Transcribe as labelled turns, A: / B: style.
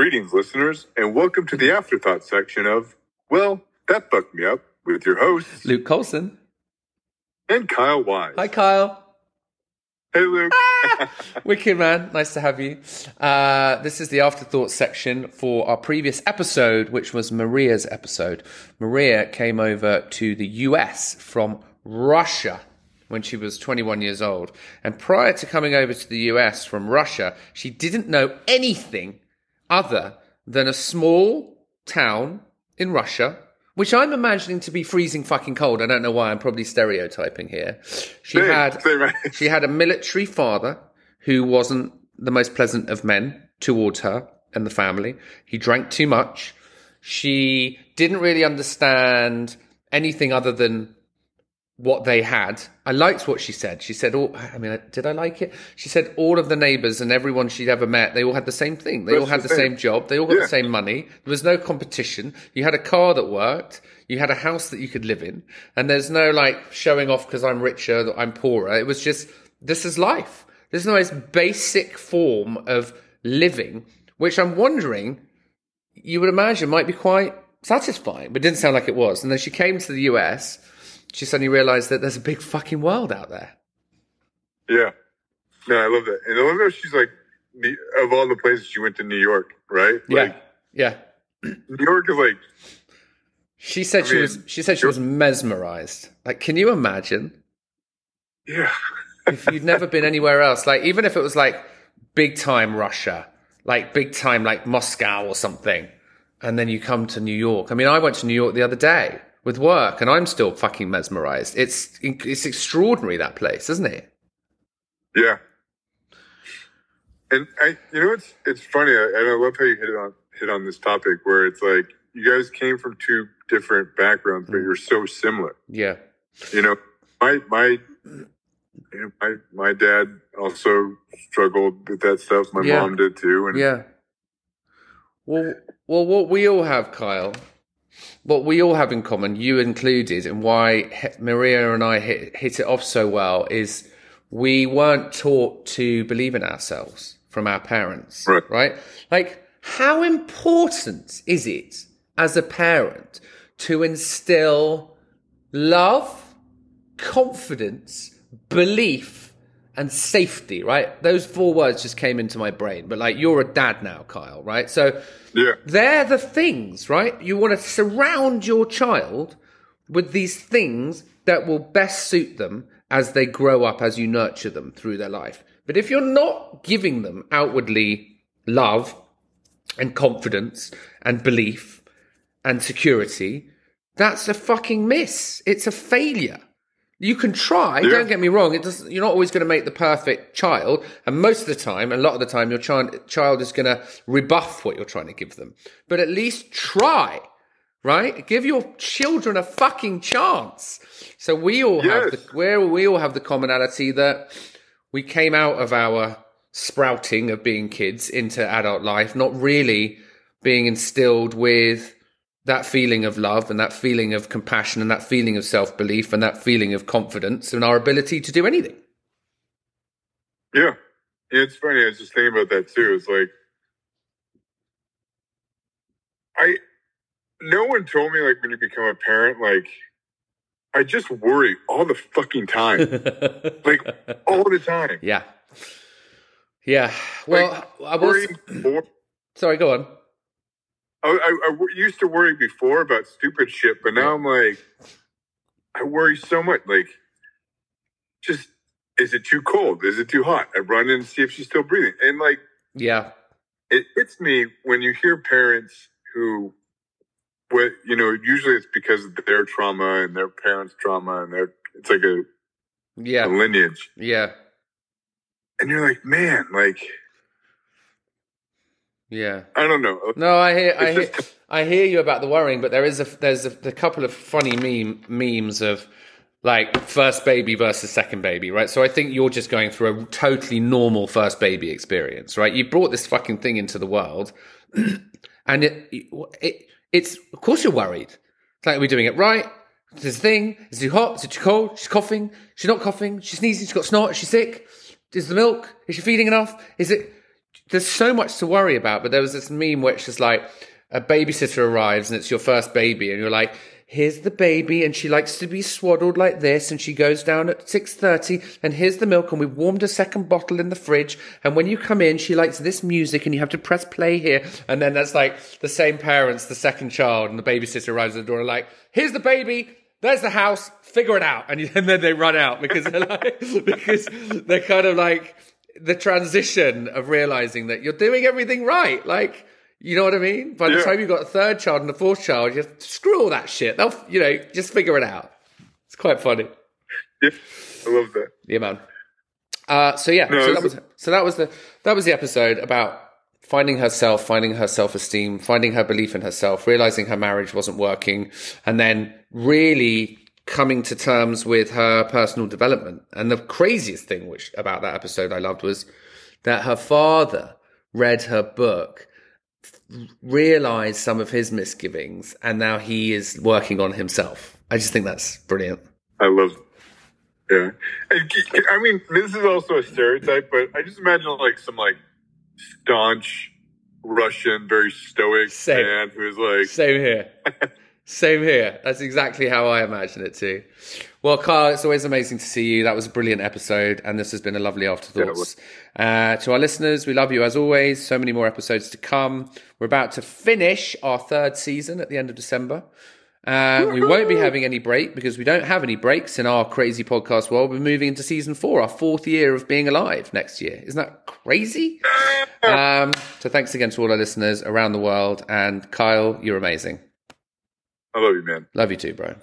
A: Greetings, listeners, and welcome to the afterthought section of Well, That Fucked Me Up with your hosts,
B: Luke Colson.
A: and Kyle Wise.
B: Hi, Kyle.
A: Hey, Luke.
B: Wicked man, nice to have you. Uh, this is the afterthought section for our previous episode, which was Mariya's episode. Mariya came over to the US from Russia when she was 21 years old. And prior to coming over to the US from Russia, she didn't know anything other than a small town in Russia, which I'm imagining to be freezing fucking cold. I don't know why. I'm probably stereotyping here. She
A: Same,
B: had
A: same, right?
B: she had a military father who wasn't the most pleasant of men towards her and the family. He drank too much. She didn't really understand anything other than what they had. I liked what she said. She said, "All." I mean, did I like it? She said all of the neighbors and everyone she'd ever met, they all had the same thing. They all had
A: the
B: the
A: thing.
B: same job. They all got
A: Yeah.
B: the same money. There was no competition. You had a car that worked. You had a house that you could live in, and there's no like showing off because I'm richer, that I'm poorer. It was just this is life. This is the most basic form of living, which I'm wondering you would imagine might be quite satisfying, but didn't sound like it was. And then she came to the US, she suddenly realized that there's a big fucking world out there.
A: Yeah. No, I love that. And I love that she's like, of all the places she went to New York, right?
B: Yeah.
A: Like,
B: yeah.
A: New York is like,
B: She said
A: I
B: she
A: mean,
B: was she said she was mesmerized. Like, can you imagine
A: yeah.
B: if you'd never been anywhere else? Like, even if it was like big time Russia, like big time like Moscow or something, and then you come to New York. I mean, I went to New York the other day with work, and I'm still fucking mesmerized. It's it's extraordinary that place, isn't it?
A: Yeah. And I, you know, it's it's funny, I- and I love how you hit on hit on this topic where it's like you guys came from two different backgrounds, but mm. you're so similar.
B: Yeah.
A: You know, my my you know, my my dad also struggled with that stuff. My
B: Yeah.
A: mom did too, and
B: Yeah. Well, well, what we all have, Kyle, what we all have in common, you included, and why Mariya and I hit, hit it off so well is we weren't taught to believe in ourselves from our parents,
A: Right.
B: Right? Like, how important is it as a parent to instill love, confidence, belief, and safety, right? Those four words just came into my brain. But like, you're a dad now, Kyle, right? So
A: yeah,
B: they're the things, right? You want to surround your child with these things that will best suit them as they grow up, as you nurture them through their life. But if you're not giving them outwardly love and confidence and belief and security, that's a fucking miss. It's a failure. You can try.
A: Yeah.
B: Don't get me wrong. It doesn't, you're not always going to make the perfect child, and most of the time, a lot of the time, your child child is going to rebuff what you're trying to give them. But at least try, right? Give your children a fucking chance. So we all have the where we all have the commonality that we came out of our sprouting of being kids into adult life, not really being instilled with that feeling of love and that feeling of compassion and that feeling of self belief and that feeling of confidence and our ability to do anything.
A: yeah. It's funny. I was just thinking about that too. It's like I. No one told me like when you become a parent, like I just worry all the fucking time, like all the time.
B: yeah. Yeah. Well,
A: Like,
B: I was. Sorry, go on.
A: I, I, I used to worry before about stupid shit, but now I'm like, I worry so much. Like, just is it too cold? Is it too hot? I run in and see if she's still breathing. And like,
B: Yeah.
A: it hits me when you hear parents who, what you know, usually it's because of their trauma and their parents' trauma, and their it's like a, a
B: Yeah.
A: lineage.
B: Yeah.
A: And you're like, man, like
B: Yeah.
A: I don't know.
B: No, I hear, I hear, I hear you about the worrying, but there is a there's a, a couple of funny meme memes of like first baby versus second baby, right? So I think you're just going through a totally normal first baby experience, right? You brought this fucking thing into the world, and it, it it's of course you're worried. It's like, are we doing it right? Is this thing? Is it too hot? Is it too cold? She's coughing. She's not coughing. She's sneezing. She's got snot. She's sick? Is the milk? Is she feeding enough? Is it? There's so much to worry about. But there was this meme which is like a babysitter arrives and it's your first baby, and you're like, here's the baby and she likes to be swaddled like this and she goes down at 6.30 and here's the milk and we've warmed a second bottle in the fridge and when you come in she likes this music and you have to press play here and then that's like the same parents the second child and the babysitter arrives at the door and like here's the baby there's the house figure it out and, and then they run out because they're like because they're kind of like the transition of realizing that you're doing everything right like you know what I mean? By the
A: Yeah.
B: time you've got a third child and a fourth child, you screw all that shit. They'll, you know, just figure it out. It's quite funny.
A: Yeah, I love that.
B: Yeah, man. Uh, so yeah,
A: No,
B: so that
A: was-
B: was so that was the that was the episode about finding herself, finding her self esteem, finding her belief in herself, realizing her marriage wasn't working, and then really coming to terms with her personal development. And the craziest thing which about that episode I loved was that her father read her book realized some of his misgivings and now he is working on himself. I just think that's brilliant.
A: I love. Yeah, And c- c- I mean, this is also a stereotype, but I just imagine like some like staunch Russian, very stoic
B: Same.
A: man who's like,
B: Same here. Same here. That's exactly how I imagine it too. Well, Carl, it's always amazing to see you. That was a brilliant episode, and this has been a lovely afterthoughts. Uh, to our listeners, we love you as always. So many more episodes to come. We're about to finish our third season at the end of December. Uh, we won't be having any break because we don't have any breaks in our crazy podcast world. We're moving into season four, our fourth year of being alive next year. Isn't that crazy? Um, so thanks again to all our listeners around the world. And Kyle, you're amazing.
A: I love you, man.
B: Love you too, bro.